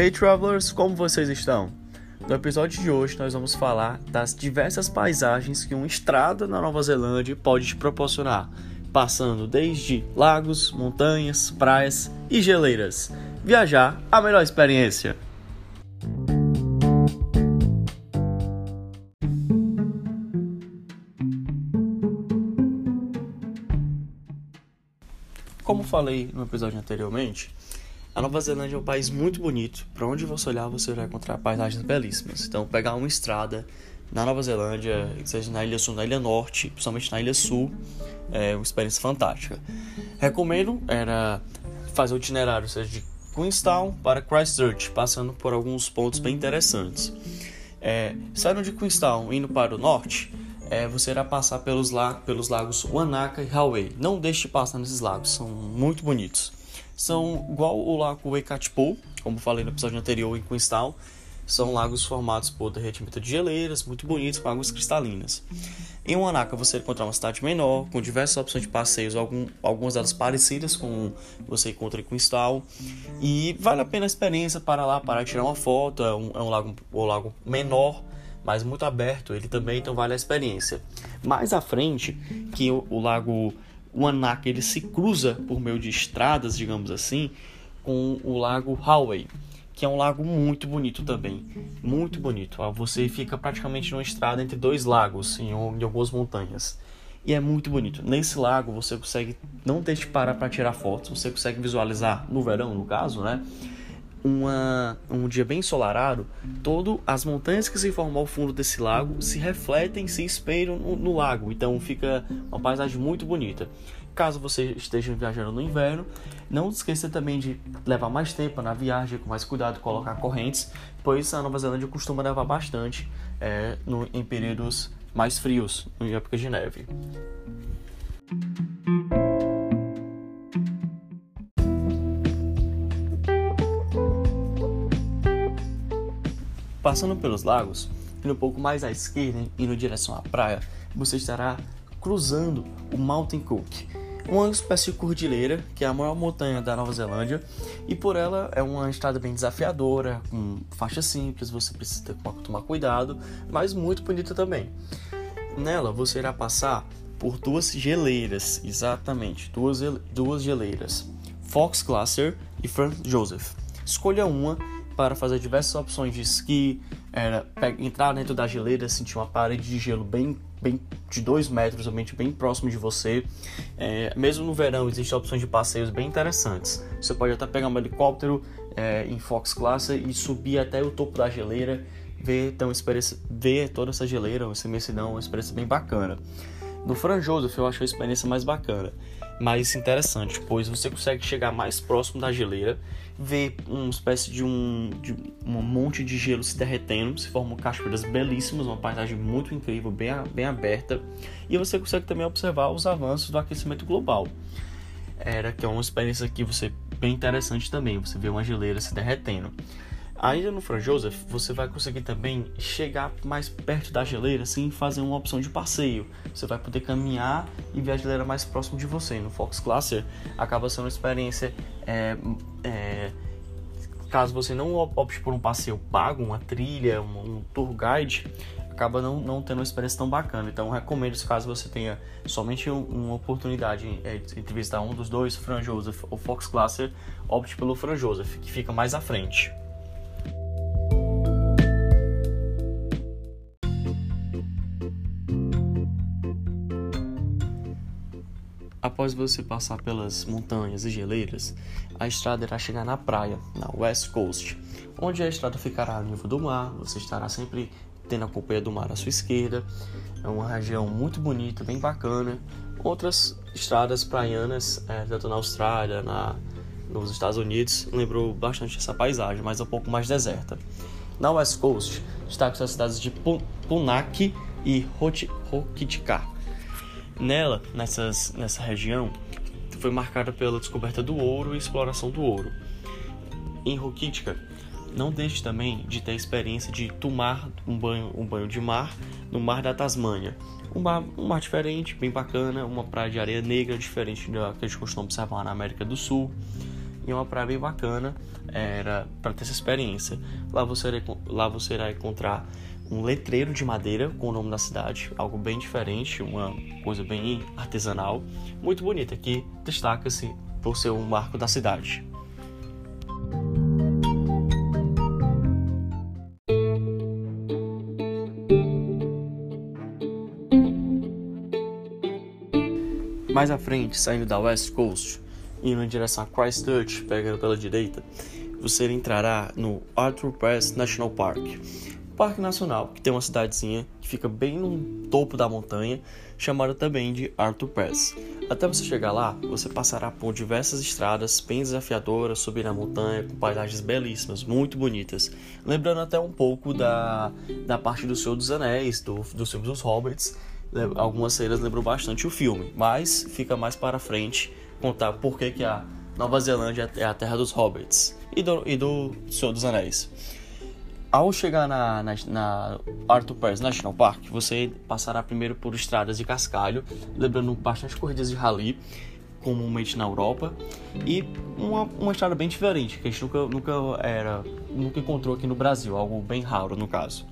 Hey travelers, como vocês estão? No episódio de hoje nós vamos falar das diversas paisagens que uma estrada na Nova Zelândia pode te proporcionar, passando desde lagos, montanhas, praias e geleiras. Viajar, a melhor experiência. Como falei no episódio anteriormente, a Nova Zelândia é um país muito bonito. Para onde você olhar, você vai encontrar paisagens belíssimas. Então, pegar uma estrada na Nova Zelândia, seja na Ilha Sul, na Ilha Norte, principalmente na Ilha Sul, é uma experiência fantástica. Recomendo era fazer o itinerário, seja de Queenstown para Christchurch, passando por alguns pontos bem interessantes. É, saindo de Queenstown, indo para o norte, é, você irá passar pelos, la pelos lagos Wanaka e Hawaii. Não deixe de passar nesses lagos, são muito bonitos são igual o lago Waikatipou, como falei no episódio anterior em Queenstown, são lagos formados por derretimento de geleiras, muito bonitos, com águas cristalinas. Em Wanaka você encontra uma cidade menor, com diversas opções de passeios, algum, algumas delas parecidas com você encontra em Queenstown. E vale a pena a experiência para lá, para tirar uma foto. É um, é um lago, um lago menor, mas muito aberto. Ele também, então vale a experiência. Mais à frente, que o, o lago o Anak ele se cruza por meio de estradas, digamos assim, com o lago Howey, que é um lago muito bonito também, muito bonito. Você fica praticamente numa estrada entre dois lagos, em, algumas montanhas. E é muito bonito. Nesse lago você consegue não ter de parar para tirar fotos, você consegue visualizar no verão, no caso, né? Uma, um dia bem ensolarado, todas as montanhas que se formam ao fundo desse lago se refletem, se espelham no, no, lago. Então fica uma paisagem muito bonita. Caso você esteja viajando no inverno, não esqueça também de levar mais tempo na viagem, com mais cuidado, colocar correntes, pois a Nova Zelândia costuma levar bastante é, no, em períodos mais frios, em época de neve. Passando pelos lagos, indo um pouco mais à esquerda, indo em direção à praia, você estará cruzando o Mountain Cook, uma espécie de cordilheira que é a maior montanha da Nova Zelândia e por ela é uma estrada bem desafiadora, com faixa simples, você precisa tomar cuidado, mas muito bonita também. Nela você irá passar por duas geleiras, exatamente, duas, duas geleiras, Fox Glacier e Franz Joseph. Escolha uma para fazer diversas opções de esqui, era entrar dentro da geleira, sentir uma parede de gelo bem, bem de 2 metros, realmente bem próximo de você. É, mesmo no verão, existem opções de passeios bem interessantes. Você pode até pegar um helicóptero é, em Fox Class e subir até o topo da geleira, ver, então, experiência, ver toda essa geleira, essa imensidão, uma experiência bem bacana. No Fran Joseph eu acho a experiência mais bacana, mais interessante, pois você consegue chegar mais próximo da geleira, ver uma espécie de um, de um monte de gelo se derretendo, se formam cachoeiras belíssimas, uma paisagem muito incrível, bem, bem aberta, e você consegue também observar os avanços do aquecimento global. Era que é uma experiência que você bem interessante também, você vê uma geleira se derretendo. Ainda no Franz Joseph, você vai conseguir também chegar mais perto da geleira sem fazer uma opção de passeio. Você vai poder caminhar e ver a geleira mais próximo de você. No Fox Glacier, acaba sendo uma experiência. É, é, caso você não opte por um passeio pago, uma trilha, um, um tour guide, acaba não, não tendo uma experiência tão bacana. Então, recomendo, se caso você tenha somente um, uma oportunidade é, de visitar um dos dois, Franz Joseph ou Fox Glacier, opte pelo Franz Joseph, que fica mais à frente. Após você passar pelas montanhas e geleiras, a estrada irá chegar na praia, na West Coast, onde a estrada ficará a nível do mar, você estará sempre tendo a companhia do mar à sua esquerda. É uma região muito bonita, bem bacana. Outras estradas praianas, é, tanto na Austrália, na, nos Estados Unidos, lembrou bastante essa paisagem, mas é um pouco mais deserta. Na West Coast, destaca as cidades de Punak e Hokitika Nela, nessas, nessa região, foi marcada pela descoberta do ouro e exploração do ouro. Em Rokitka, não deixe também de ter a experiência de tomar um banho, um banho de mar no mar da Tasmânia. Um mar, um mar diferente, bem bacana, uma praia de areia negra diferente da que a gente costuma observar na América do Sul. e é uma praia bem bacana era para ter essa experiência. Lá você, lá você irá encontrar um letreiro de madeira com o nome da cidade, algo bem diferente, uma coisa bem artesanal, muito bonita, que destaca-se por ser um marco da cidade. Mais à frente, saindo da West Coast, indo em direção a Christchurch, pegando pela direita, você entrará no Arthur Pass National Park. Parque Nacional, que tem uma cidadezinha que fica bem no topo da montanha, chamada também de Arthur Pass. Até você chegar lá, você passará por diversas estradas bem desafiadoras, subir a montanha com paisagens belíssimas, muito bonitas. Lembrando até um pouco da, da parte do Senhor dos Anéis, do, dos filmes dos Hobbits. Algumas cenas lembram bastante o filme, mas fica mais para frente contar por que, que a Nova Zelândia é a terra dos hobbits e do, e do Senhor dos Anéis. Ao chegar na, na, na Arthur Pass National Park, você passará primeiro por estradas de cascalho, lembrando bastante corridas de rally, comumente na Europa, e uma, uma estrada bem diferente, que a gente nunca, nunca, era, nunca encontrou aqui no Brasil, algo bem raro no caso.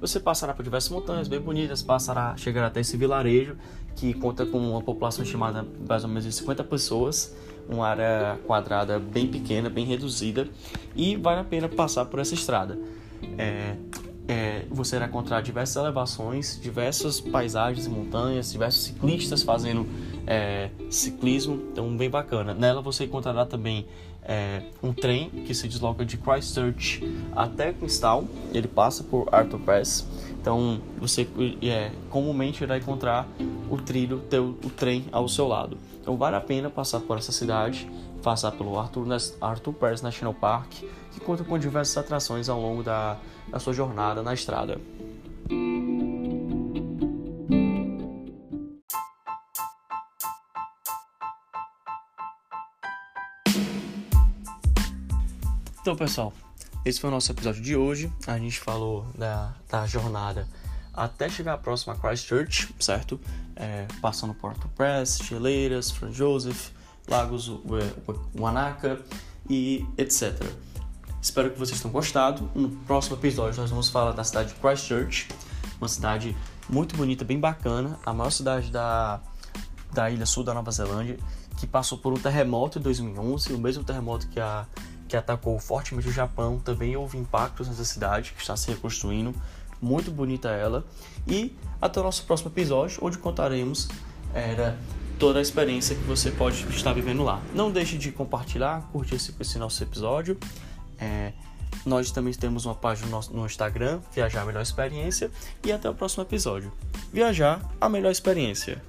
Você passará por diversas montanhas bem bonitas, passará, chegará até esse vilarejo que conta com uma população estimada mais ou menos de 50 pessoas, uma área quadrada bem pequena, bem reduzida, e vale a pena passar por essa estrada. É, é, você irá encontrar diversas elevações, diversas paisagens e montanhas, diversos ciclistas fazendo é, ciclismo, então bem bacana. Nela você encontrará também é, um trem que se desloca de Christchurch até Queenstown, ele passa por Arthur Pass, então você é, comumente irá encontrar o trilho, ter o, o trem ao seu lado. Então vale a pena passar por essa cidade, passar pelo Arthur, Arthur Pass National Park, que conta com diversas atrações ao longo da, da sua jornada na estrada. Então, pessoal, esse foi o nosso episódio de hoje. A gente falou da, da jornada até chegar à próxima Christchurch, certo? É, passando por Porto Press, Geleiras, Franz Joseph, Lagos Wanaka e etc. Espero que vocês tenham gostado. No próximo episódio nós vamos falar da cidade de Christchurch, uma cidade muito bonita, bem bacana, a maior cidade da, da ilha sul da Nova Zelândia, que passou por um terremoto em 2011, o mesmo terremoto que a que atacou fortemente o Japão, também houve impactos nessa cidade que está se reconstruindo, muito bonita ela. E até o nosso próximo episódio, onde contaremos era toda a experiência que você pode estar vivendo lá. Não deixe de compartilhar, curtir esse, esse nosso episódio. É, nós também temos uma página no, no Instagram, Viajar a Melhor Experiência. E até o próximo episódio. Viajar a Melhor Experiência.